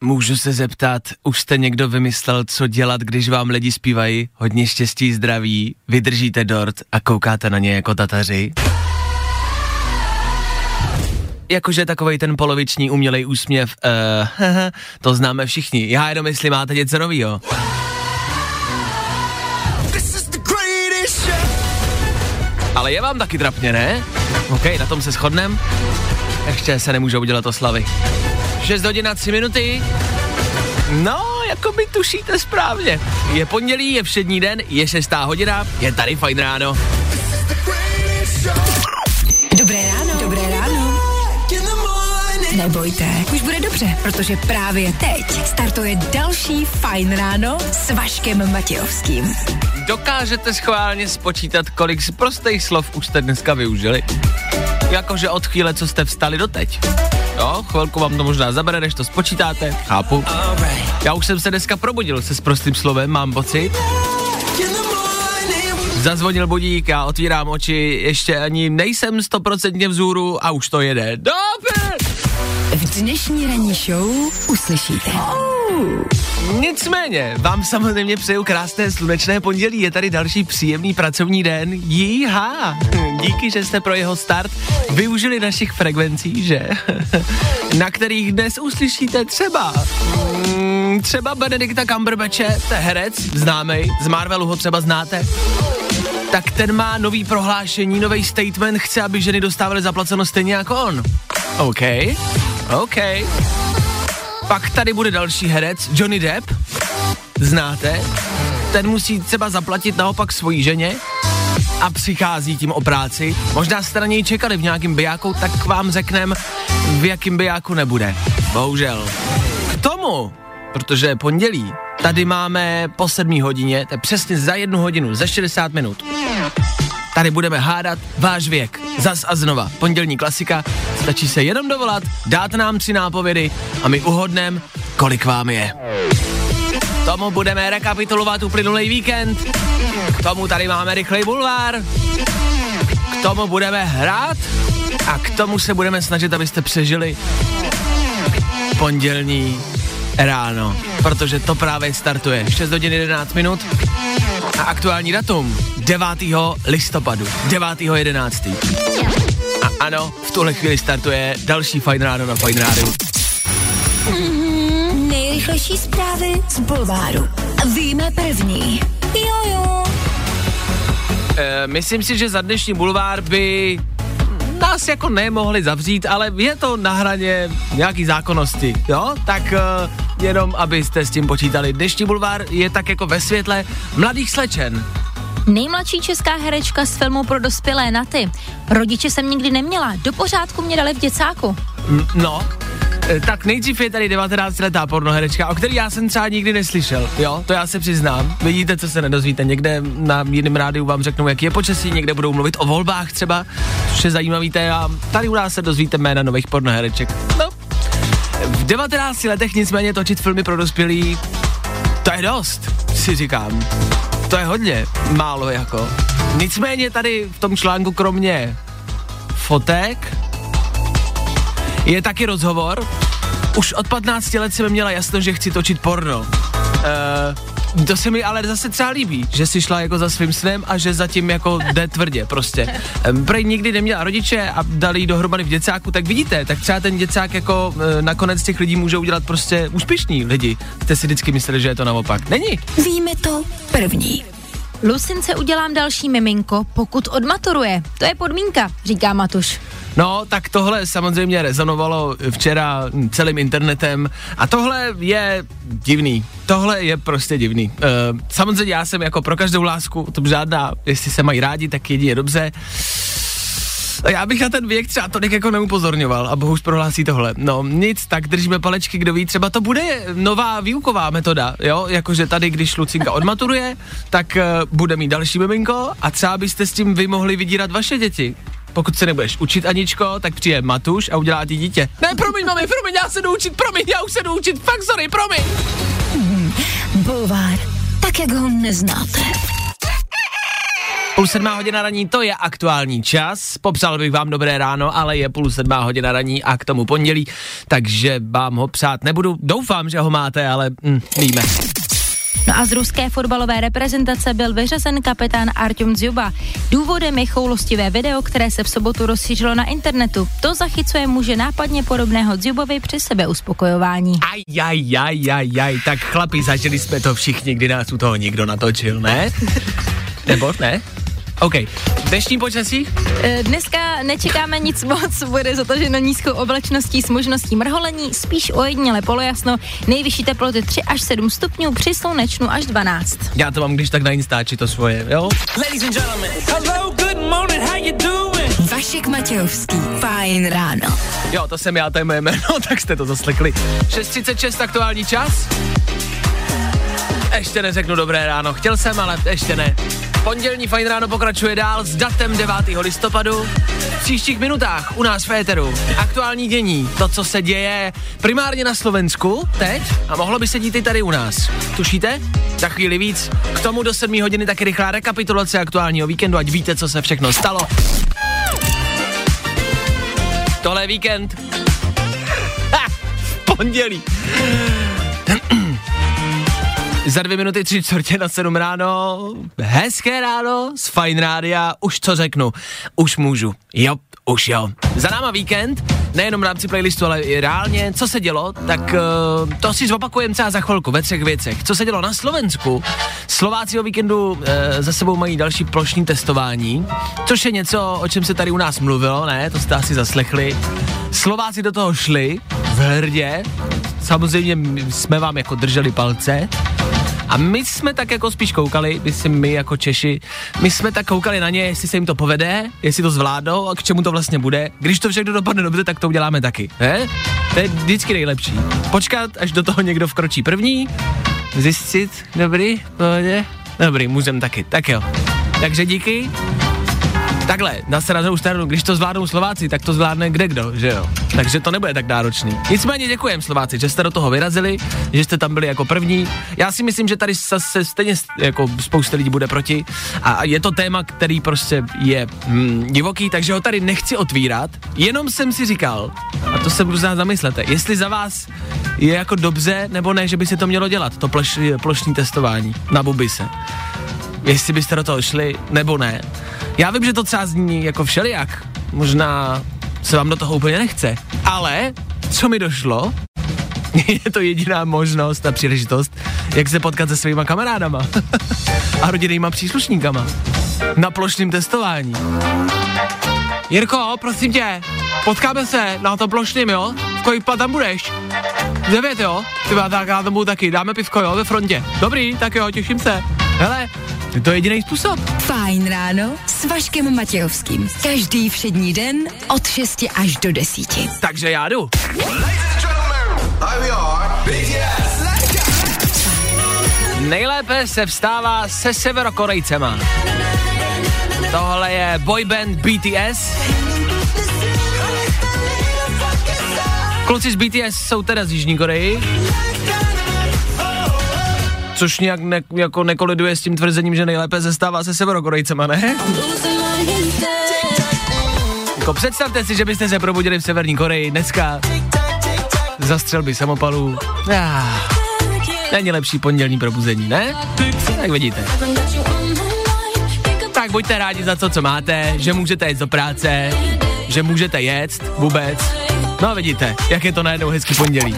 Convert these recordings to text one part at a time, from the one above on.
Můžu se zeptat, už jste někdo vymyslel, co dělat, když vám lidi zpívají hodně štěstí, zdraví, vydržíte dort a koukáte na ně jako tataři? Jakože takovej ten poloviční umělej úsměv, uh, to známe všichni, já jenom jestli máte něco novýho. Ale je vám taky trapně, ne? OK, na tom se shodnem. Ještě se nemůžou udělat oslavy. 6 hodin a 3 minuty. No, jako by tušíte správně. Je pondělí, je všední den, je 6 hodina, je tady fajn ráno. Dobré ráno. Dobré ráno. Nebojte, už bude dobře, protože právě teď startuje další Fajn ráno s Vaškem Matějovským. Dokážete schválně spočítat, kolik z prostých slov už jste dneska využili? Jakože od chvíle, co jste vstali doteď. Jo, chvilku vám to možná zabere, než to spočítáte, chápu. Já už jsem se dneska probudil se s prostým slovem, mám pocit. Zazvonil budík, já otvírám oči, ještě ani nejsem stoprocentně vzůru a už to jede. Dobře! V dnešní ranní show uslyšíte. Nicméně, vám samozřejmě přeju krásné slunečné pondělí, je tady další příjemný pracovní den. Jíha! Díky, že jste pro jeho start využili našich frekvencí, že? Na kterých dnes uslyšíte třeba mm, třeba Benedikta Cumberbatche, to je herec, známej, z Marvelu ho třeba znáte. Tak ten má nový prohlášení, nový statement, chce, aby ženy dostávaly zaplaceno stejně jako on. OK, OK. Pak tady bude další herec, Johnny Depp. Znáte? Ten musí třeba zaplatit naopak svojí ženě a přichází tím o práci. Možná jste na něj čekali v nějakém bijáku, tak vám řeknem, v jakém bijáku nebude. Bohužel. K tomu, protože je pondělí, tady máme po sedmí hodině, to je přesně za jednu hodinu, za 60 minut. Tady budeme hádat váš věk. Zas a znova. Pondělní klasika. Stačí se jenom dovolat, dát nám tři nápovědy a my uhodneme, kolik vám je. Tomu budeme rekapitulovat uplynulý víkend. K tomu tady máme rychlej bulvár. K tomu budeme hrát a k tomu se budeme snažit, abyste přežili pondělní ráno, protože to právě startuje. 6 hodin 11 minut a aktuální datum 9. listopadu, 9. 11. A ano, v tuhle chvíli startuje další Fajn ráno na Fajn rádiu. Nejrychlejší zprávy z Bulváru. Víme první. Jojo. E, myslím si, že za dnešní bulvár by nás jako nemohli zavřít, ale je to na hraně nějaký zákonnosti, jo? Tak e, jenom abyste s tím počítali. Dnešní bulvár je tak jako ve světle mladých slečen. Nejmladší česká herečka z filmu pro dospělé na ty. Rodiče jsem nikdy neměla, do pořádku mě dali v děcáku. No, e, tak nejdřív je tady 19-letá pornoherečka, o který já jsem třeba nikdy neslyšel, jo, to já se přiznám. Vidíte, co se nedozvíte, někde na jiném rádiu vám řeknou, jaký je počasí, někde budou mluvit o volbách třeba, což je zajímavý a tady u nás se dozvíte jména nových pornohereček. No, v 19 letech nicméně točit filmy pro dospělí, to je dost, si říkám. To je hodně, málo jako. Nicméně tady v tom článku kromě fotek je taky rozhovor. Už od 15 let jsem měla jasno, že chci točit porno. Uh, to se mi ale zase třeba líbí, že si šla jako za svým snem a že zatím jako jde tvrdě prostě. Prej nikdy neměla rodiče a dali jí dohromady v děcáku, tak vidíte, tak třeba ten děcák jako uh, nakonec těch lidí může udělat prostě úspěšní lidi. Jste si vždycky mysleli, že je to naopak. Není. Víme to první. Lucince udělám další miminko, pokud odmaturuje. To je podmínka, říká Matuš. No, tak tohle samozřejmě rezonovalo včera celým internetem a tohle je divný. Tohle je prostě divný. Uh, samozřejmě já jsem jako pro každou lásku, to žádná, jestli se mají rádi, tak jedině dobře. Já bych na ten věk třeba tolik jako neupozorňoval a bohuž prohlásí tohle. No nic, tak držíme palečky, kdo ví, třeba to bude nová výuková metoda, jo, jakože tady, když Lucinka odmaturuje, tak uh, bude mít další miminko a třeba byste s tím vy mohli vydírat vaše děti. Pokud se nebudeš učit, Aničko, tak přijde Matuš a udělá ti dítě. Ne, promiň, mami, promiň, já se jdu učit, promiň, já už se jdu učit, fakt sorry, promiň. Bulvár, tak jak ho neznáte. Půl sedmá hodina raní, to je aktuální čas. Popsal bych vám dobré ráno, ale je půl sedmá hodina raní a k tomu pondělí, takže vám ho přát nebudu. Doufám, že ho máte, ale hm, víme. No a z ruské fotbalové reprezentace byl vyřazen kapitán Artyom Dzuba. Důvodem je choulostivé video, které se v sobotu rozšířilo na internetu. To zachycuje muže nápadně podobného Dzubovi při sebeuspokojování. Aj, aj, aj, aj, aj, tak chlapi, zažili jsme to všichni, kdy nás u toho někdo natočil, ne? Nebo ne? OK. Dnešní počasí? E, Dneska nečekáme nic moc, bude za to, že na nízkou oblačností s možností mrholení, spíš ojediněle polojasno, nejvyšší teploty 3 až 7 stupňů, při slunečnu až 12. Já to mám když tak na Instači to svoje, jo? Ladies and gentlemen, hello, good morning, how you doing? Vašek Matějovský, fajn ráno. Jo, to jsem já, to je moje jméno, tak jste to zaslekli. 6.36 aktuální čas. Ještě neřeknu dobré ráno, chtěl jsem, ale ještě ne. Pondělní fajn ráno pokračuje dál s datem 9. listopadu. V příštích minutách u nás v éteru aktuální dění, to, co se děje primárně na Slovensku teď a mohlo by se dít i tady u nás. Tušíte? Za chvíli víc. K tomu do 7 hodiny taky rychlá rekapitulace aktuálního víkendu, ať víte, co se všechno stalo. Tohle je víkend. Ha, pondělí. Za dvě minuty tři čtvrtě na sedm ráno. Hezké ráno z Fine Rádia. Už co řeknu? Už můžu. Jo, už jo. Za náma víkend, nejenom v rámci playlistu, ale i reálně, co se dělo, tak uh, to si zopakujeme třeba za chvilku ve třech věcech. Co se dělo na Slovensku? Slováci o víkendu uh, za sebou mají další plošní testování, což je něco, o čem se tady u nás mluvilo, ne? To jste asi zaslechli. Slováci do toho šli v hrdě, samozřejmě jsme vám jako drželi palce, a my jsme tak jako spíš koukali, myslím my jako Češi, my jsme tak koukali na ně, jestli se jim to povede, jestli to zvládnou a k čemu to vlastně bude. Když to všechno dopadne dobře, tak to uděláme taky. He? To je vždycky nejlepší. Počkat, až do toho někdo vkročí první, zjistit, dobrý, pohodě, dobrý, můžem taky, tak jo. Takže díky. Takhle, na druhou stranu, když to zvládnou Slováci, tak to zvládne kde kdo, že jo? Takže to nebude tak náročný. Nicméně děkujem Slováci, že jste do toho vyrazili, že jste tam byli jako první. Já si myslím, že tady se stejně jako spousta lidí bude proti a je to téma, který prostě je hm, divoký, takže ho tady nechci otvírat. Jenom jsem si říkal, a to se znát zamyslete, jestli za vás je jako dobře nebo ne, že by se to mělo dělat, to ploš, plošní testování na bubise jestli byste do toho šli, nebo ne. Já vím, že to třeba zní jako všelijak, možná se vám do toho úplně nechce, ale co mi došlo, je to jediná možnost a příležitost, jak se potkat se svýma kamarádama a rodinnýma příslušníkama na plošném testování. Jirko, prosím tě, potkáme se na tom plošným, jo? V kolik tam budeš? Devět, jo? Ty tak já tam budu taky, dáme pivko, jo, ve frontě. Dobrý, tak jo, těším se. Hele, je to jediný způsob. Fajn ráno s Vaškem Matějovským. Každý všední den od 6 až do 10. Takže já jdu. Nejlépe se vstává se severokorejcema. Tohle je boyband BTS. Kluci z BTS jsou teda z Jižní Koreji což nějak ne, jako nekoliduje s tím tvrzením, že nejlépe se stává se severokorejcema, ne? Jako představte si, že byste se probudili v Severní Koreji dneska za střelby samopalů. Není lepší pondělní probuzení, ne? Tak vidíte. Tak buďte rádi za to, co máte, že můžete jít do práce, že můžete jet vůbec. No vidíte, jak je to najednou hezký pondělí.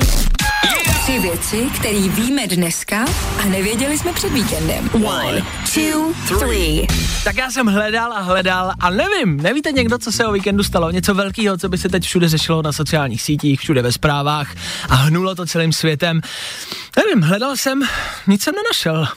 Tři věci, které víme dneska a nevěděli jsme před víkendem. One, two, three. Tak já jsem hledal a hledal a nevím, nevíte někdo, co se o víkendu stalo? Něco velkého, co by se teď všude řešilo na sociálních sítích, všude ve zprávách a hnulo to celým světem. Nevím, hledal jsem, nic jsem nenašel.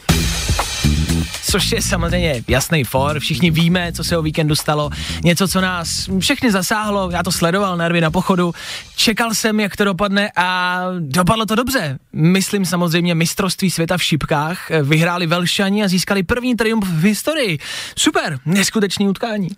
Což je samozřejmě jasný for, všichni víme, co se o víkendu stalo, něco, co nás všechny zasáhlo, já to sledoval, nervy na pochodu, čekal jsem, jak to dopadne a dopadlo to dobře. Myslím samozřejmě mistrovství světa v šipkách, vyhráli Velšani a získali první triumf v historii. Super, neskutečný utkání.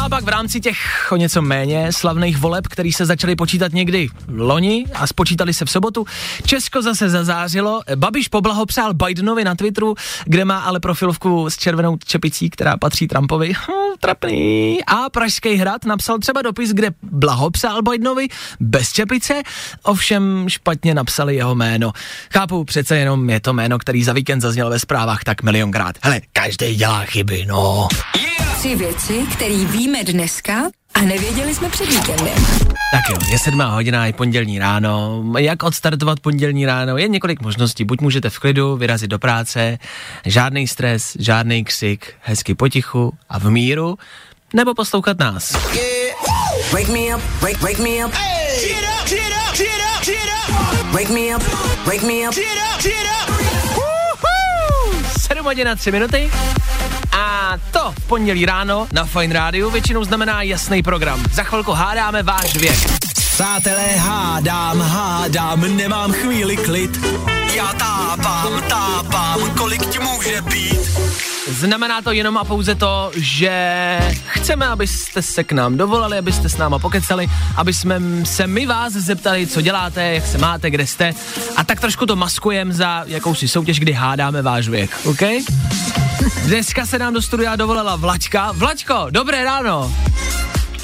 A pak v rámci těch o něco méně slavných voleb, který se začaly počítat někdy loni a spočítali se v sobotu, Česko zase zazářilo. Babiš poblahopřál Bidenovi na Twitteru, kde má ale profilovku s červenou čepicí, která patří Trumpovi. Hm, trapný. A Pražský hrad napsal třeba dopis, kde blahopřál Bidenovi bez čepice, ovšem špatně napsali jeho jméno. Chápu, přece jenom je to jméno, který za víkend zazněl ve zprávách tak milionkrát. Hele, každý dělá chyby, no. Tři věci, které víme dneska a nevěděli jsme před víkendem. Tak jo, je sedmá hodina, je pondělní ráno. Jak odstartovat pondělní ráno? Je několik možností. Buď můžete v klidu vyrazit do práce, žádný stres, žádný ksik, hezky potichu a v míru, nebo poslouchat nás. Wake me up, wake, wake me up. Get up, get up, get up, get up. Wake me up, wake me up. Get up, get up. 7 hodin a 3 minuty. A to v pondělí ráno na Fine Radio většinou znamená jasný program. Za chvilku hádáme váš věk. Přátelé, hádám, hádám, nemám chvíli klid. Já tápám, tápám, kolik ti může být. Znamená to jenom a pouze to, že chceme, abyste se k nám dovolali, abyste s náma pokecali, aby jsme se my vás zeptali, co děláte, jak se máte, kde jste a tak trošku to maskujeme za jakousi soutěž, kdy hádáme váš věk, OK? Dneska se nám do studia dovolila Vlaďka. Vlaďko, dobré ráno.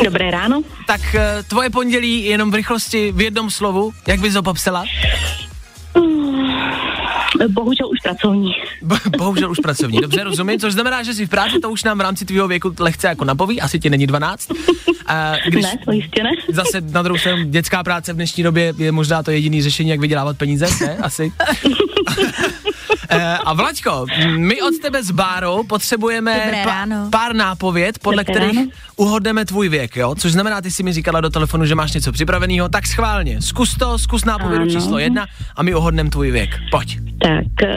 Dobré ráno. Tak eh, tvoje pondělí jenom v rychlosti v jednom slovu, jak bys ho popsala? Bohužel už pracovní. Bo- bohužel už pracovní, dobře, rozumím, což znamená, že jsi v práci, to už nám v rámci tvého věku lehce jako napoví, asi ti není 12. A když Ne, to jistě ne. zase na druhou stranu dětská práce v dnešní době je možná to jediný řešení, jak vydělávat peníze, ne? Asi. Eh, A Vlaďko, my od tebe s Bárou potřebujeme pár nápověd, podle Dobré kterých ráno. uhodneme tvůj věk, jo? Což znamená, ty jsi mi říkala do telefonu, že máš něco připraveného, tak schválně, zkus to, zkus nápovědu Ano. číslo jedna a my uhodneme tvůj věk. Pojď. Tak, eh,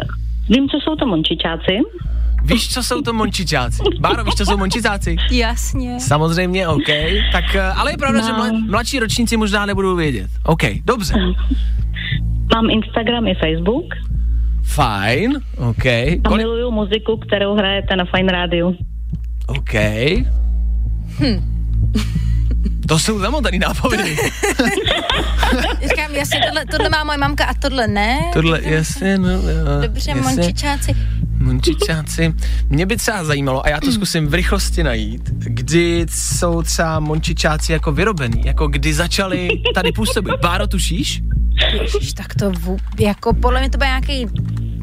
vím, co jsou to mončičáci. Víš, co jsou to mončičáci? Báro, víš, co jsou mončičáci? Jasně. Samozřejmě, OK. Tak, eh, ale je pravda, No. že mla, mladší ročníci možná nebudou vědět. OK, dobře. Mám Instagram i Facebook Fajn, OK. a Kolik, miluju muziku, kterou hrajete na Fine Radio. OK. To jsou zamotaný nápovědy. Říkám, jasně, tohle, tohle má moje mamka a tohle ne. Tohle, jasně, no, jo, Dobře, jasně. mončičáci. Mončičáci. Mě by třeba zajímalo, a já to zkusím v rychlosti najít, kdy jsou třeba mončičáci jako vyrobený, jako kdy začali tady působit. Báro, tušíš? Ježiš, tak to vů, jako podle mě to byl nějaký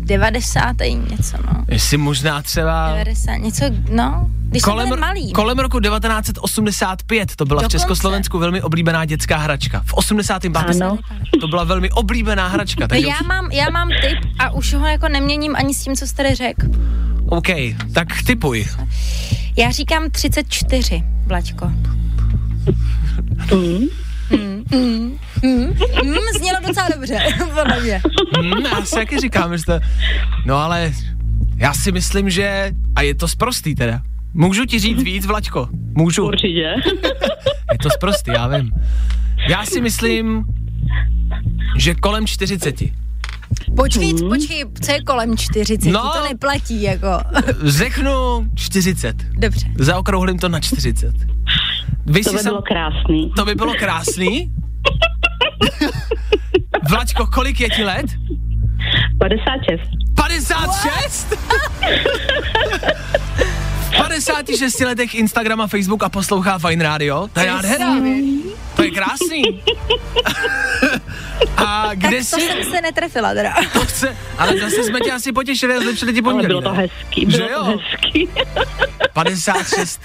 90. něco, no. Jestli možná třeba 90, něco, no. Když kolem, malý. kolem roku 1985 to byla Dokonce. v Československu velmi oblíbená dětská hračka. V 85. Ano. to byla velmi oblíbená hračka. No Takže já mám, já mám tip a už ho jako neměním ani s tím, co jste tady řekl. OK, tak typuj. Já říkám 34, Vlaďko. Mm. Mm, znělo docela dobře, podle mě. Hmm, já si jaký říkám, že to... No ale já si myslím, že... A je to sprostý teda. Můžu ti říct víc, Vlaďko? Můžu. Určitě. Je to sprostý, já vím. Já si myslím, že kolem 40. Počkej, počkej, co je kolem 40, No. to neplatí, jako. Řeknu 40. Dobře. Zaokrouhlím to na 40. Vy To by sam- bylo krásný. to by bylo krásný. Vlaďko, kolik je ti let? 56. 56? V 56 letech Instagram a Facebook a poslouchá Fine Radio. To je nádhera. To je krásný. a kde Tak to jsi? jsem se netrefila teda. To chce, ale zase jsme tě asi potěšili a zlepšili ti Ale pondělí. bylo to hezký, Že bylo jo? to hezký. 56.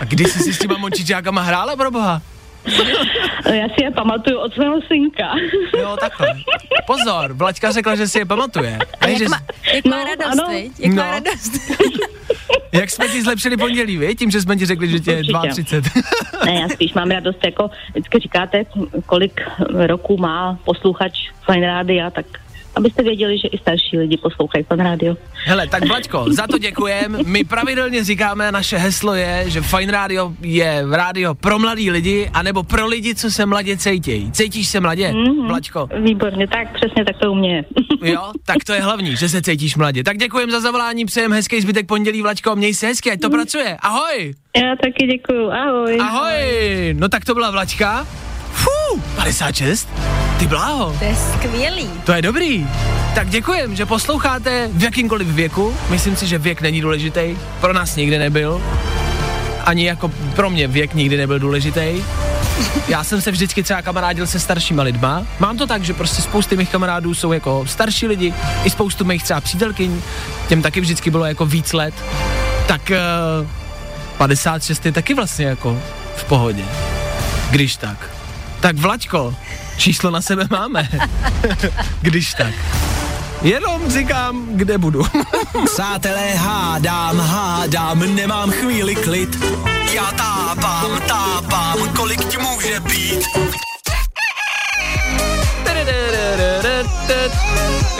A kdy jsi si s těma mončičákama hrála, pro boha? Já si je pamatuju od svého synka. Jo, takhle. Pozor, Vlaďka řekla, že si je pamatuje. A Ne, jak že, má, jak má No, radost, ano. viď? Jak má No. radost. jak jsme ti zlepšili pondělí, vy? Tím, že jsme ti řekli, že tě je Určitě. 32. Ne, já spíš mám radost, jako vždycky říkáte, kolik roků má posluchač Fine Rádia, tak abyste věděli, že i starší lidi poslouchají pan rádio. Hele, tak Vlaďko, za to děkujem. My pravidelně říkáme, naše heslo je, že Fine Radio je rádio pro mladý lidi, anebo pro lidi, co se mladě cítějí. Cítíš se mladě, mm-hmm. Vlaďko? Výborně, tak přesně tak to u mě. Jo, tak to je hlavní, že se cítíš mladě. Tak děkujem za zavolání, přejem hezký zbytek pondělí, Vlaďko, měj se hezky, ať to pracuje. Ahoj! Já taky děkuju, ahoj. Ahoj! No tak to byla Vlaďka. Fú, 56? Ty bláho. To je skvělý. To je dobrý. Tak děkujem, že posloucháte v jakýmkoliv věku. Myslím si, že věk není důležitý. Pro nás nikdy nebyl. Ani jako pro mě věk nikdy nebyl důležitý. Já jsem se vždycky třeba kamarádil se staršíma lidma. Mám to tak, že prostě spousty mých kamarádů jsou jako starší lidi, i spoustu mých třeba přítelkyň, těm taky vždycky bylo jako víc let. Tak uh, 56 je taky vlastně jako v pohodě. Když tak. Tak Vlaďko, číslo na sebe máme. Když tak. Jenom říkám, kde budu. Přátelé, hádám, hádám, nemám chvíli klid. Já tápám, tápám, kolik ti může být.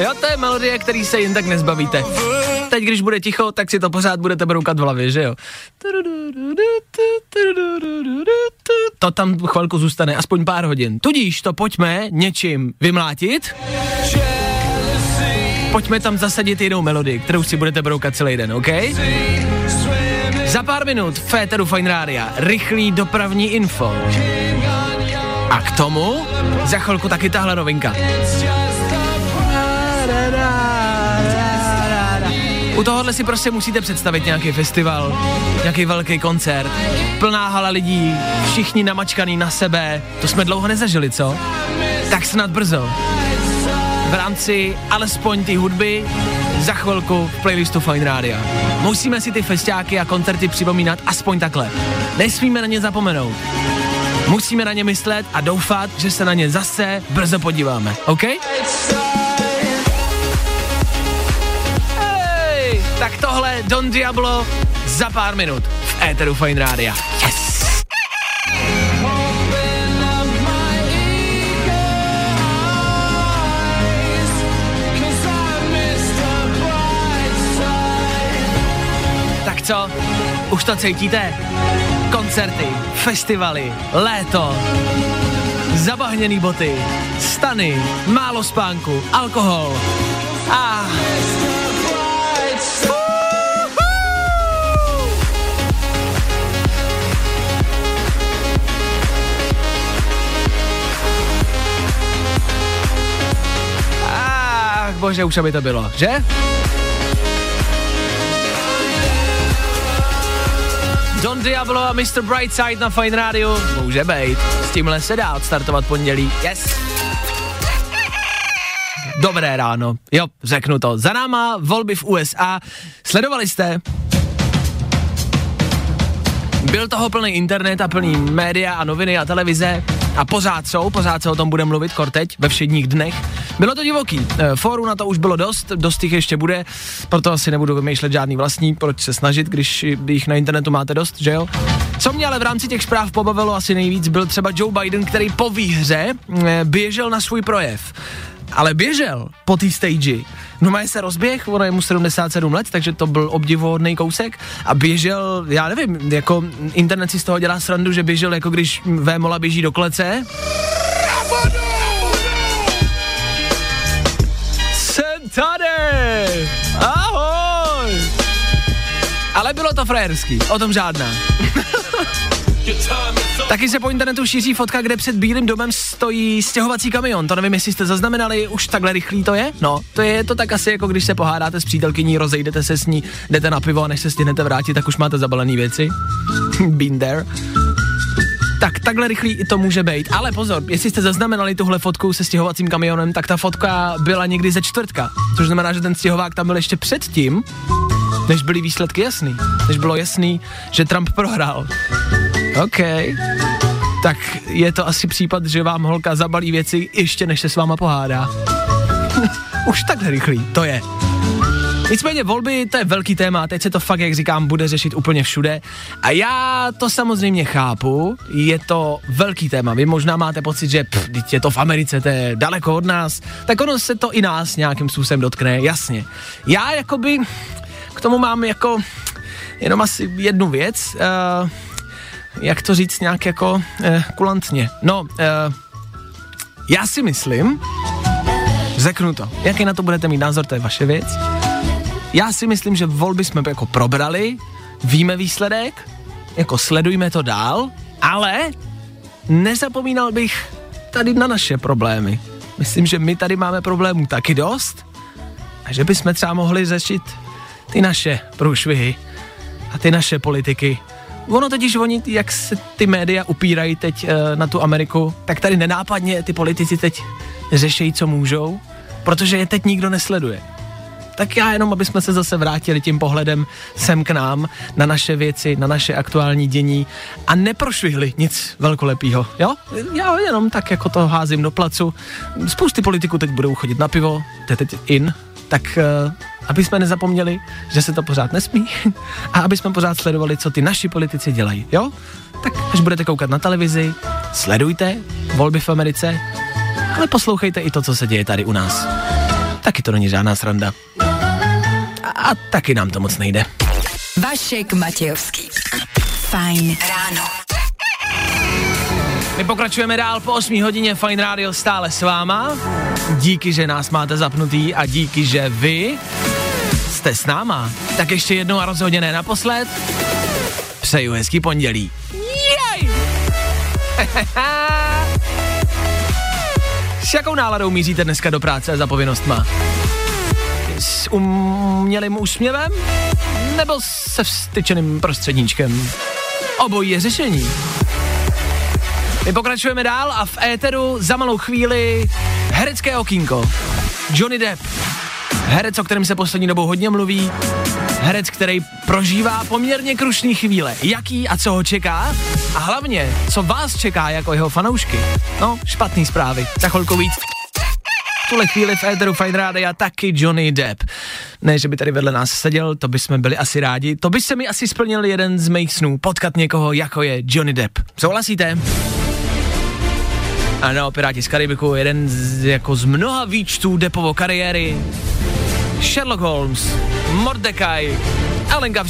Jo, to je melodie, který se jen tak nezbavíte. Teď, když bude ticho, tak si to pořád budete broukat v hlavě, že jo? To tam chvilku zůstane, aspoň pár hodin. Tudíž to pojďme něčím vymlátit. Pojďme tam zasadit jinou melodii, kterou si budete broukat celý den, OK? Za pár minut Féteru Fine Rádia rychlý dopravní info. A k tomu za chvilku taky tahle novinka. U tohohle si prostě musíte představit nějaký festival, nějaký velký koncert, plná hala lidí, všichni namačkaný na sebe, to jsme dlouho nezažili, co? Tak snad brzo. V rámci alespoň ty hudby za chvilku v playlistu Fine Radio. Musíme si ty festiáky a koncerty připomínat aspoň takhle. Nesmíme na ně zapomenout. Musíme na ně myslet a doufat, že se na ně zase brzo podíváme, OK? Don Diablo za pár minut v éteru Fine Rádia. Yes! Tak co? Už to cítíte? Koncerty, festivaly, léto, zabahněný boty, stany, málo spánku, alkohol a... Ach, bože, už aby to bylo, že? Don Diablo a Mr. Brightside na Fine Radio. Může být. S tímhle se dá odstartovat pondělí. Yes. Dobré ráno. Jo, řeknu to. Za náma volby v USA. Sledovali jste? Byl toho plný internet a plný média a noviny a televize a pořád jsou, pořád se o tom bude mluvit, korteď, ve všedních dnech. Bylo to divoký, e, fóru na to už bylo dost, dost jich ještě bude, proto asi nebudu vymýšlet žádný vlastní, proč se snažit, když jich na internetu máte dost, že jo? Co mě ale v rámci těch zpráv pobavilo asi nejvíc, byl třeba Joe Biden, který po výhře e, běžel na svůj projev ale běžel po té stage. No se rozběh, ono je mu 77 let, takže to byl obdivuhodný kousek a běžel, já nevím, jako internet si z toho dělá srandu, že běžel jako když Vémola běží do klece. Jsem tady! Ahoj! Ale bylo to frajerský, o tom žádná. Taky se po internetu šíří fotka, kde před Bílým domem stojí stěhovací kamion. To nevím, jestli jste zaznamenali, už takhle rychlý to je? No, to je to tak asi jako když se pohádáte s přítelkyní, rozejdete se s ní, jdete na pivo a než se stihnete vrátit, tak už máte zabalené věci. Been there. Tak takhle rychlý i to může být. Ale pozor, jestli jste zaznamenali tuhle fotku se stěhovacím kamionem, tak ta fotka byla někdy ze čtvrtka. Což znamená, že ten stěhovák tam byl ještě předtím, než byly výsledky jasný. Než bylo jasný, že Trump prohrál. OK. Tak je to asi případ, že vám holka zabalí věci ještě než se s váma pohádá. Už takhle rychlý, to je. Nicméně volby, to je velký téma, teď se to fakt, jak říkám, bude řešit úplně všude. A já to samozřejmě chápu, je to velký téma. Vy možná máte pocit, že pff, je to v Americe, to je daleko od nás, tak ono se to i nás nějakým způsobem dotkne, jasně. Já jakoby k tomu mám jako jenom asi jednu věc, uh, jak to říct nějak jako uh, kulantně. No, uh, já si myslím, řeknu to, jaký na to budete mít názor, to je vaše věc. Já si myslím, že volby jsme jako probrali, víme výsledek, jako sledujme to dál, ale nezapomínal bych tady na naše problémy. Myslím, že my tady máme problémů taky dost a že bychom třeba mohli řešit ty naše průšvihy a ty naše politiky. Ono totiž oni, jak se ty média upírají teď e, na tu Ameriku, tak tady nenápadně ty politici teď řešejí, co můžou, protože je teď nikdo nesleduje. Tak já jenom, aby jsme se zase vrátili tím pohledem sem k nám, na naše věci, na naše aktuální dění a neprošvihli nic velkolepýho, jo? Já jenom tak jako to házím do placu. Spousty politiků teď budou chodit na pivo, to je teď in, tak uh, aby jsme nezapomněli, že se to pořád nesmí a aby jsme pořád sledovali, co ty naši politici dělají, jo? Tak až budete koukat na televizi, sledujte volby v Americe, ale poslouchejte i to, co se děje tady u nás. Taky to není žádná sranda. A, a taky nám to moc nejde. Vašek Matějovský. Fajn ráno. My pokračujeme dál po 8 hodině Fine Radio stále s váma. Díky, že nás máte zapnutý a díky, že vy jste s náma. Tak ještě jednou a rozhodně ne naposled. Přeju hezký pondělí. Jej! S jakou náladou míříte dneska do práce za povinnostma? S umělým úsměvem? Nebo se vstyčeným prostředníčkem? Obojí je řešení. My pokračujeme dál a v éteru za malou chvíli herecké okýnko. Johnny Depp. Herec, o kterém se poslední dobou hodně mluví. Herec, který prožívá poměrně krušný chvíle. Jaký a co ho čeká? A hlavně, co vás čeká jako jeho fanoušky? No, špatný zprávy. Za chvilku víc. Tuhle chvíli v éteru Fine Rádia taky Johnny Depp. Ne, že by tady vedle nás seděl, to by jsme byli asi rádi. To by se mi asi splnil jeden z mých snů, potkat někoho, jako je Johnny Depp. Souhlasíte? Ano, Piráti z Karibiku, jeden z, jako z mnoha výčtů Depovo kariéry. Sherlock Holmes, Mordecai, Alenka v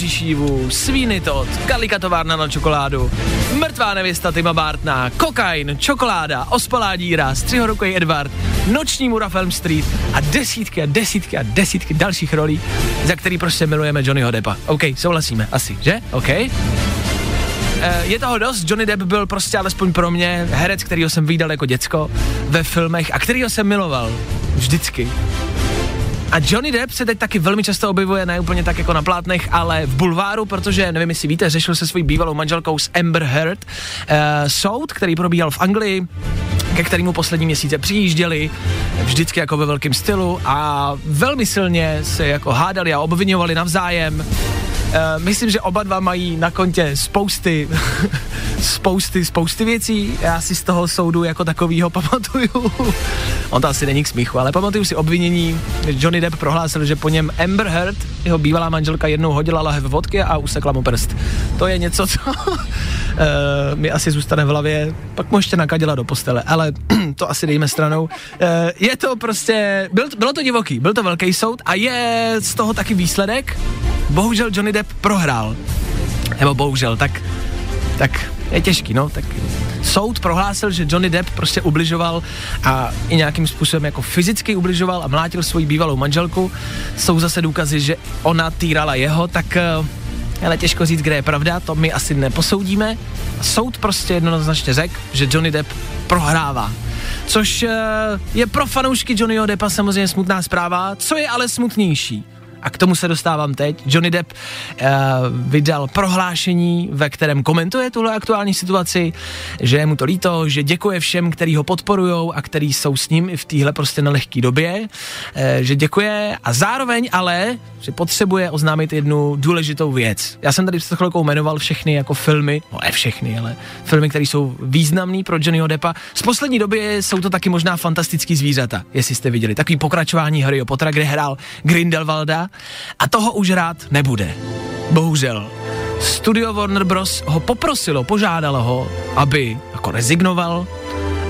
Sweeney Todd, Kalika továrna na čokoládu, Mrtvá nevěsta Tima Bartna, Kokain, Čokoláda, Ospalá díra, Střihorukoj Edward, Noční mura Film Street a desítky a desítky a desítky dalších rolí, za který prostě milujeme Johnnyho Deppa. OK, souhlasíme, asi, že? OK? Eh, je toho dost, Johnny Depp byl prostě alespoň pro mě herec, kterýho jsem viděl jako děcko ve filmech a kterýho jsem miloval. Vždycky. A Johnny Depp se teď taky velmi často objevuje, ne úplně tak jako na plátnech, ale v bulváru, protože, nevím, jestli víte, řešil se svojí bývalou manželkou s Amber Heard uh, soud, který probíhal v Anglii, ke kterému poslední měsíce přijížděli, vždycky jako ve velkém stylu a velmi silně se jako hádali a obvinovali navzájem. Uh, myslím, že oba dva mají na kontě spousty, spousty, spousty věcí. Já si z toho soudu jako takovýho pamatuju. On to asi není k smíchu, ale pamatuju si obvinění. Johnny Depp prohlásil, že po něm Amber Heard, jeho bývalá manželka, jednou hodila lahev vodky a usekla mu prst. To je něco, co uh, mi asi zůstane v hlavě. Pak mu ještě nakadila do postele, ale to asi dejme stranou. Uh, je to prostě, byl, bylo to divoký, byl to velký soud a je z toho taky výsledek. Bohužel Johnny Depp prohrál. Nebo bohužel, tak, tak je těžký, no, tak soud prohlásil, že Johnny Depp prostě ubližoval a i nějakým způsobem jako fyzicky ubližoval a mlátil svoji bývalou manželku. Jsou zase důkazy, že ona týrala jeho, tak ale těžko říct, kde je pravda, to my asi neposoudíme. Soud prostě jednoznačně řekl, že Johnny Depp prohrává. Což je pro fanoušky Johnnyho Deppa samozřejmě smutná zpráva, co je ale smutnější a k tomu se dostávám teď. Johnny Depp uh, vydal prohlášení, ve kterém komentuje tuhle aktuální situaci, že je mu to líto, že děkuje všem, kteří ho podporují a kteří jsou s ním i v téhle prostě nelehké době, uh, že děkuje a zároveň ale že potřebuje oznámit jednu důležitou věc. Já jsem tady před chvilkou jmenoval všechny jako filmy, no ne všechny, ale filmy, které jsou významný pro Johnnyho Deppa. Z poslední doby jsou to taky možná fantastický zvířata, jestli jste viděli. Takový pokračování Harryho Pottera, kde hrál Grindelwalda a toho už rád nebude. Bohužel. Studio Warner Bros. ho poprosilo, požádalo ho, aby jako rezignoval,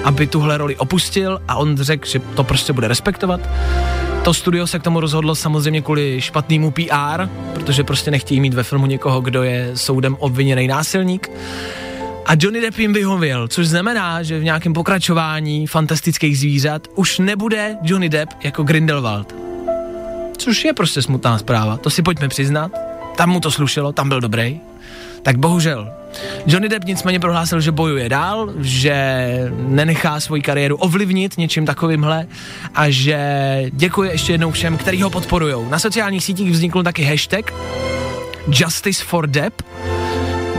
aby tuhle roli opustil a on řekl, že to prostě bude respektovat. To studio se k tomu rozhodlo samozřejmě kvůli špatnému PR, protože prostě nechtějí mít ve filmu někoho, kdo je soudem obviněný násilník. A Johnny Depp jim vyhověl, což znamená, že v nějakém pokračování fantastických zvířat už nebude Johnny Depp jako Grindelwald. Což je prostě smutná zpráva, to si pojďme přiznat. Tam mu to slušelo, tam byl dobrý. Tak bohužel. Johnny Depp nicméně prohlásil, že bojuje dál, že nenechá svoji kariéru ovlivnit něčím takovýmhle a že děkuje ještě jednou všem, kteří ho podporují. Na sociálních sítích vznikl taky hashtag Justice for Depp,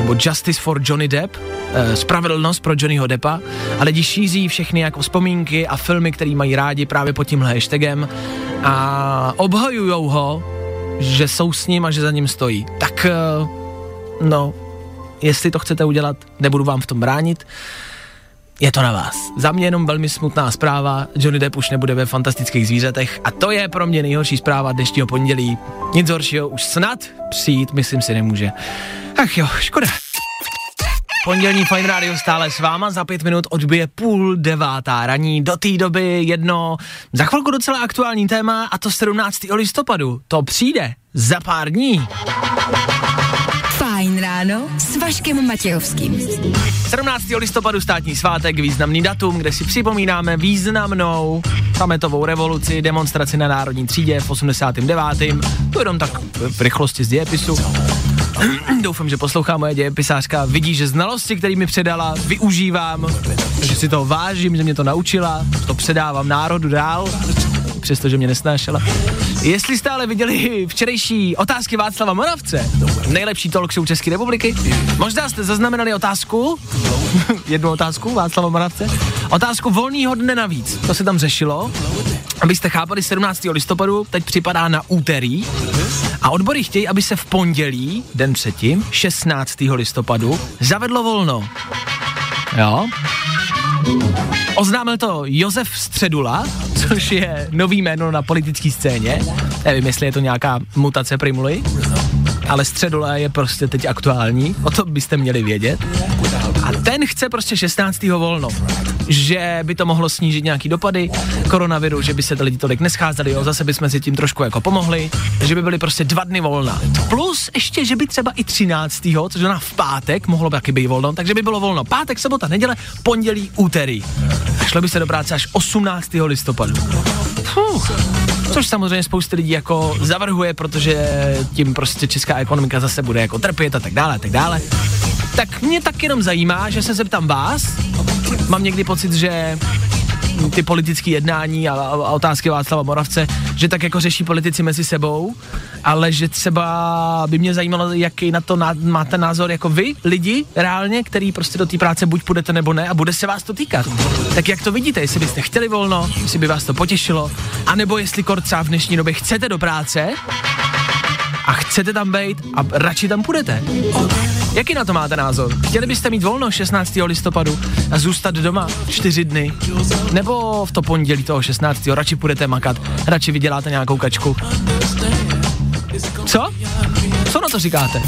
nebo Justice for Johnny Depp, eh, spravedlnost pro Johnnyho Deppa a lidi šíří všechny jako vzpomínky a filmy, které mají rádi právě pod tímhle hashtagem a obhajujou ho, že jsou s ním a že za ním stojí. Tak eh, no, jestli to chcete udělat, nebudu vám v tom bránit. Je to na vás. Za mě jenom velmi smutná zpráva, Johnny Depp už nebude ve fantastických zvířatech a to je pro mě nejhorší zpráva dnešního pondělí. Nic horšího už snad přijít, myslím si, nemůže. Ach jo, škoda. Pondělní Fine Radio stále s váma, za pět minut odbije půl devátá raní, do té doby jedno, za chvilku docela aktuální téma a to 17. listopadu, to přijde za pár dní. Fajn ráno s Vaškem Matějovským. 17. listopadu státní svátek, významný datum, kde si připomínáme významnou sametovou revoluci, demonstraci na Národní třídě v 89. To jenom tak v rychlosti z dějepisu. Doufám, že poslouchá moje dějepisářka, vidí, že znalosti, které mi předala, využívám, že si to vážím, že mě to naučila, to předávám národu dál, přestože mě nesnášela. Jestli jste ale viděli včerejší otázky Václava Moravce, nejlepší talk show České republiky, možná jste zaznamenali otázku, jednu otázku Václava Moravce, otázku volného dne navíc, to se tam řešilo, abyste chápali, 17. listopadu teď připadá na úterý a odbory chtějí, aby se v pondělí, den předtím, 16. listopadu, zavedlo volno. Jo? Oznámil to Josef Středula, což je nový jméno na politické scéně. Nevím, jestli je to nějaká mutace Primuly, ale Středula je prostě teď aktuální, o to byste měli vědět. Ten chce prostě 16. volno, že by to mohlo snížit nějaký dopady koronaviru, že by se lidi tolik nescházeli, jo, zase bychom si tím trošku jako pomohli, že by byly prostě dva dny volna. Plus ještě, že by třeba i 13. což znamená v pátek, mohlo by taky být volno, takže by bylo volno pátek, sobota, neděle, pondělí, úterý. A šlo by se do práce až 18. listopadu. Fuh. Což samozřejmě spousty lidí jako zavrhuje, protože tím prostě česká ekonomika zase bude jako trpět a tak dále, a tak dále. Tak mě tak jenom zajímá, že se zeptám vás. Mám někdy pocit, že ty politické jednání a, a otázky Václava Moravce, že tak jako řeší politici mezi sebou, ale že třeba by mě zajímalo, jaký na to ná, máte názor jako vy, lidi, reálně, který prostě do té práce buď půjdete nebo ne a bude se vás to týkat. Tak jak to vidíte, jestli byste chtěli volno, jestli by vás to potěšilo, anebo jestli korca v dnešní době chcete do práce a chcete tam být a radši tam půjdete. Jaký na to máte názor? Chtěli byste mít volno 16. listopadu a zůstat doma čtyři dny? Nebo v to pondělí toho 16. radši půjdete makat, radši vyděláte nějakou kačku? Co? Co na to říkáte?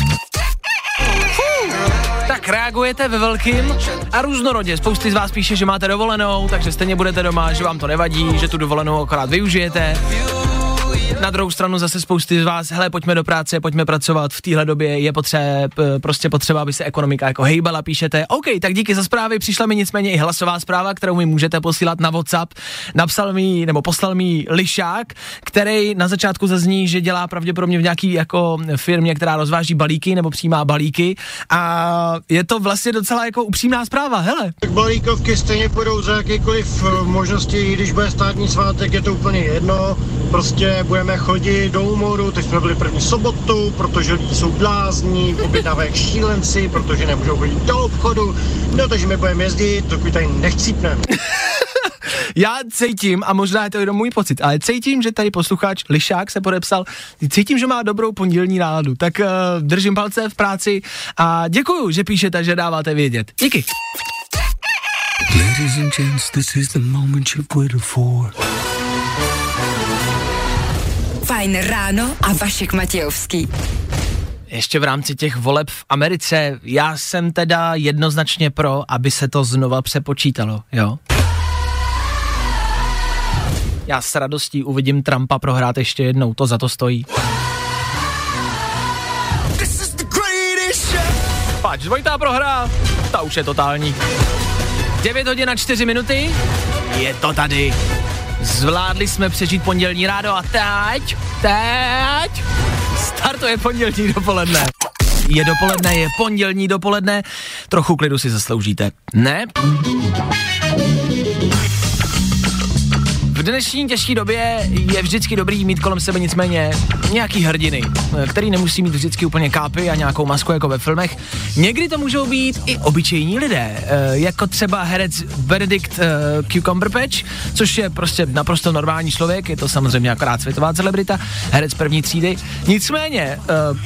Tak reagujete ve velkým a různorodě. Spousty z vás píše, že máte dovolenou, takže stejně budete doma, že vám to nevadí, že tu dovolenou akorát využijete. Na druhou stranu zase spousty z vás, hele, pojďme do práce, pojďme pracovat, v téhle době je potřeba, prostě potřeba, aby se ekonomika jako hejbala, píšete. OK, tak díky za zprávy, přišla mi nicméně i hlasová zpráva, kterou mi můžete posílat na WhatsApp. Napsal mi, nebo poslal mi Lišák, který na začátku zazní, že dělá pravděpodobně v nějaký jako firmě, která rozváží balíky nebo přijímá balíky a je to vlastně docela jako upřímná zpráva, hele. Tak balíkovky stejně půjdou za jakýkoliv eh, možnosti, když bude státní svátek, je to úplně jedno. Prostě budeme chodit do humoru, teď jsme byli první sobotu, protože lidi jsou blázní, objednávají šílenci, protože nemůžou chodit do obchodu. No takže my budeme jezdit, dokud tady nechcípneme. Já cítím, a možná je to jenom můj pocit, ale cítím, že tady posluchač Lišák se podepsal, cítím, že má dobrou pondělní náladu, tak uh, držím palce v práci a děkuju, že píšete, že dáváte vědět. Díky. Ladies and gents, this is the moment you've waited for. Fajn ráno a Vašek Matějovský. Ještě v rámci těch voleb v Americe, já jsem teda jednoznačně pro, aby se to znova přepočítalo, jo? Já s radostí uvidím Trumpa prohrát ještě jednou, to za to stojí. Pač, dvojitá prohra, ta už je totální. 9 hodin a 4 minuty, je to tady. Zvládli jsme přežít pondělní rádo a teď, teď, startuje pondělní dopoledne. Je dopoledne, je pondělní dopoledne, trochu klidu si zasloužíte, ne? V dnešní těžké době je vždycky dobrý mít kolem sebe nicméně nějaký hrdiny, který nemusí mít vždycky úplně kápy a nějakou masku jako ve filmech. Někdy to můžou být i obyčejní lidé, eh, jako třeba herec Benedict eh, Cucumberpatch, což je prostě naprosto normální člověk, je to samozřejmě akorát světová celebrita, herec první třídy. Nicméně uh,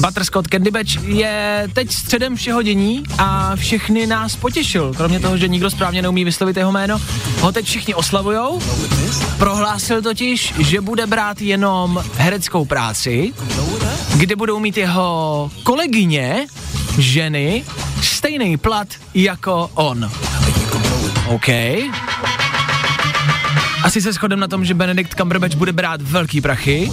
Butterscott Candy Batch je teď středem všeho dění a všechny nás potěšil, kromě toho, že nikdo správně neumí vyslovit jeho jméno, ho teď všichni oslavujou Prohlásil totiž, že bude brát jenom hereckou práci, kde budou mít jeho kolegyně, ženy, stejný plat jako on. OK. Asi se shodem na tom, že Benedict Cumberbatch bude brát velký prachy.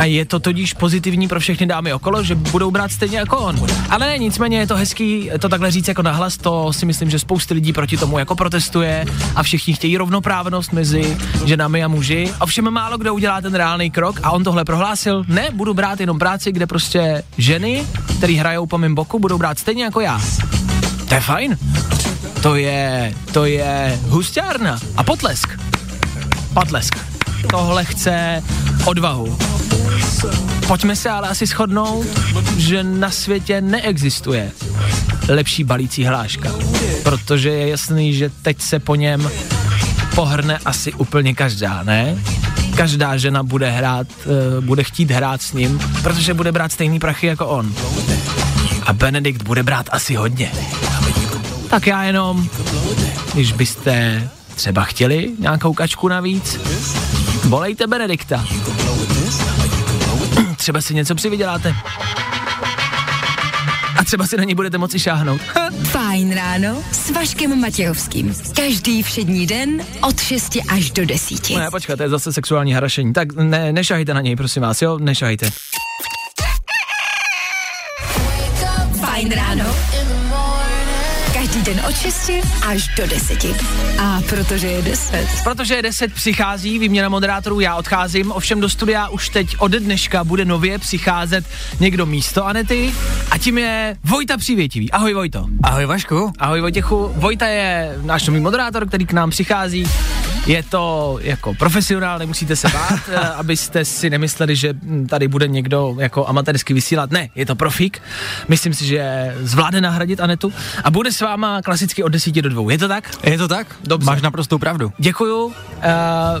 A je to tudíž pozitivní pro všechny dámy okolo, že budou brát stejně jako on. Ale ne, nicméně je to hezký to takhle říct jako nahlas, to si myslím, že spousty lidí proti tomu jako protestuje a všichni chtějí rovnoprávnost mezi ženami a muži. Ovšem málo kdo udělá ten reálný krok a on tohle prohlásil, ne, budu brát jenom práci, kde prostě ženy, které hrajou po mém boku, budou brát stejně jako já. To je fajn. To je, to je hustárna a potlesk. Potlesk. Tohle chce odvahu. Pojďme se ale asi shodnout, že na světě neexistuje lepší balící hláška, protože je jasný, že teď se po něm pohrne asi úplně každá, ne? Každá žena bude hrát, uh, bude chtít hrát s ním, protože bude brát stejný prachy jako on. A Benedikt bude brát asi hodně. Tak já jenom, když byste třeba chtěli nějakou kačku navíc, volejte Benedikta třeba si něco přivyděláte. A třeba si na ní budete moci šáhnout. Fajn ráno s Vaškem Matějovským. Každý všední den od 6 až do 10. Ne, počkat, to je zase sexuální harašení. Tak ne, nešahejte na něj, prosím vás, jo, nešahejte. Fajn ráno. Každý den od 6 až do 10. A protože je 10. Protože je 10 přichází výměna moderátorů, já odcházím, ovšem do studia už teď ode dneška bude nově přicházet někdo místo Anety a tím je Vojta Přívětivý. Ahoj Vojto. Ahoj Vašku. Ahoj Vojtěchu. Vojta je náš nový moderátor, který k nám přichází. Je to jako profesionál, nemusíte se bát, eh, abyste si nemysleli, že hm, tady bude někdo jako amatérsky vysílat. Ne, je to profík. Myslím si, že zvládne nahradit Anetu a bude s váma klasicky od 10 do 2. Je to tak? Je to tak? Dobře. Máš naprostou pravdu. Děkuju. Uh,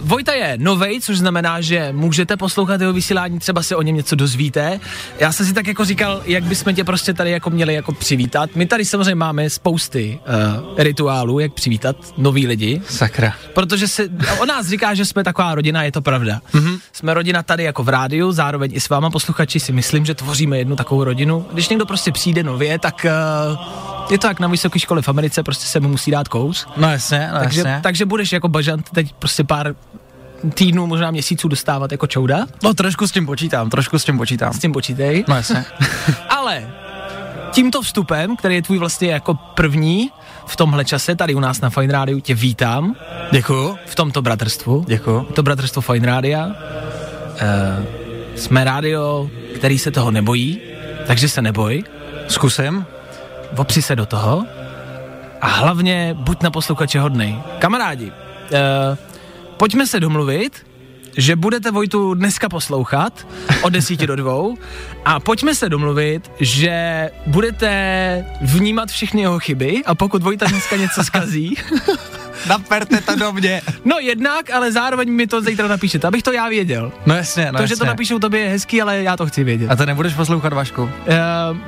Vojta je novej, což znamená, že můžete poslouchat jeho vysílání, třeba se o něm něco dozvíte. Já jsem si tak jako říkal, jak bychom tě prostě tady jako měli jako přivítat. My tady samozřejmě máme spousty uh, rituálů, jak přivítat nový lidi. Sakra. Protože se o nás říká, že jsme taková rodina, je to pravda. Mm-hmm. Jsme rodina tady jako v rádiu, zároveň i s váma posluchači si myslím, že tvoříme jednu takovou rodinu. Když někdo prostě přijde nově, tak uh, je to jak na vysoké škole v Americe, prostě se mu musí dát kous. No jasně, no takže, jasně. takže budeš jako bažant teď prostě pár týdnů, možná měsíců dostávat jako čouda. No trošku s tím počítám, trošku s tím počítám. S tím počítej. No jasně. Ale tímto vstupem, který je tvůj vlastně jako první v tomhle čase, tady u nás na Fine Radio, tě vítám Děkuju. v tomto bratrstvu. Děkuju. Je to bratrstvo Fine Rádia. Uh, jsme rádio, který se toho nebojí, takže se neboj. Zkusím. Opři se do toho a hlavně buď na posluchače hodnej. Kamarádi, uh, pojďme se domluvit, že budete Vojtu dneska poslouchat od desíti do dvou. A pojďme se domluvit, že budete vnímat všechny jeho chyby a pokud Vojta dneska něco zkazí, Naperte to do mě. No jednak, ale zároveň mi to zítra napíšete, abych to já věděl. No jasně, no to, že to jasně. napíšou tobě je hezký, ale já to chci vědět. A to nebudeš poslouchat, Vašku? Uh,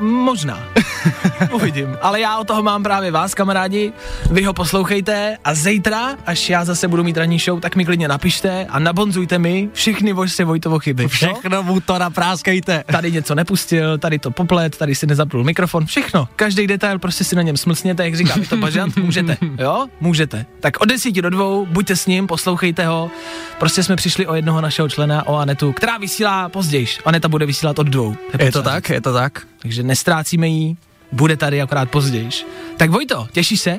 možná. Uvidím. Ale já o toho mám právě vás, kamarádi. Vy ho poslouchejte a zítra, až já zase budu mít ranní show, tak mi klidně napište a nabonzujte mi všechny vaše Vojtovo chyby. Všechno mu to napráskejte. Tady něco nepustil, tady to poplet, tady si nezapnul mikrofon, všechno. Každý detail prostě si na něm smlsněte, jak říká to Bažant, můžete, jo? Můžete. Tak od desíti do dvou, buďte s ním, poslouchejte ho. Prostě jsme přišli o jednoho našeho člena, o Anetu, která vysílá později. Aneta bude vysílat od dvou. Je to tak, je to tak. Takže nestrácíme jí, bude tady akorát později. Tak Vojto, těšíš se?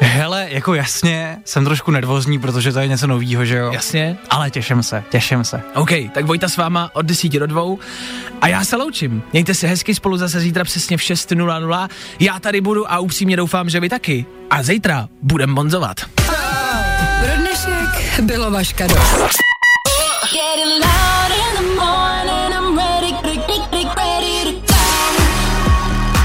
Hele, jako jasně, jsem trošku nervózní, protože to je něco novýho, že jo? Jasně. Ale těším se, těším se. OK, tak Vojta s váma od 10 do 2 a já se loučím. Mějte se hezky spolu zase zítra přesně v 6.00. Já tady budu a upřímně doufám, že vy taky. A zítra budem bonzovat. Pro dnešek bylo vaška dost.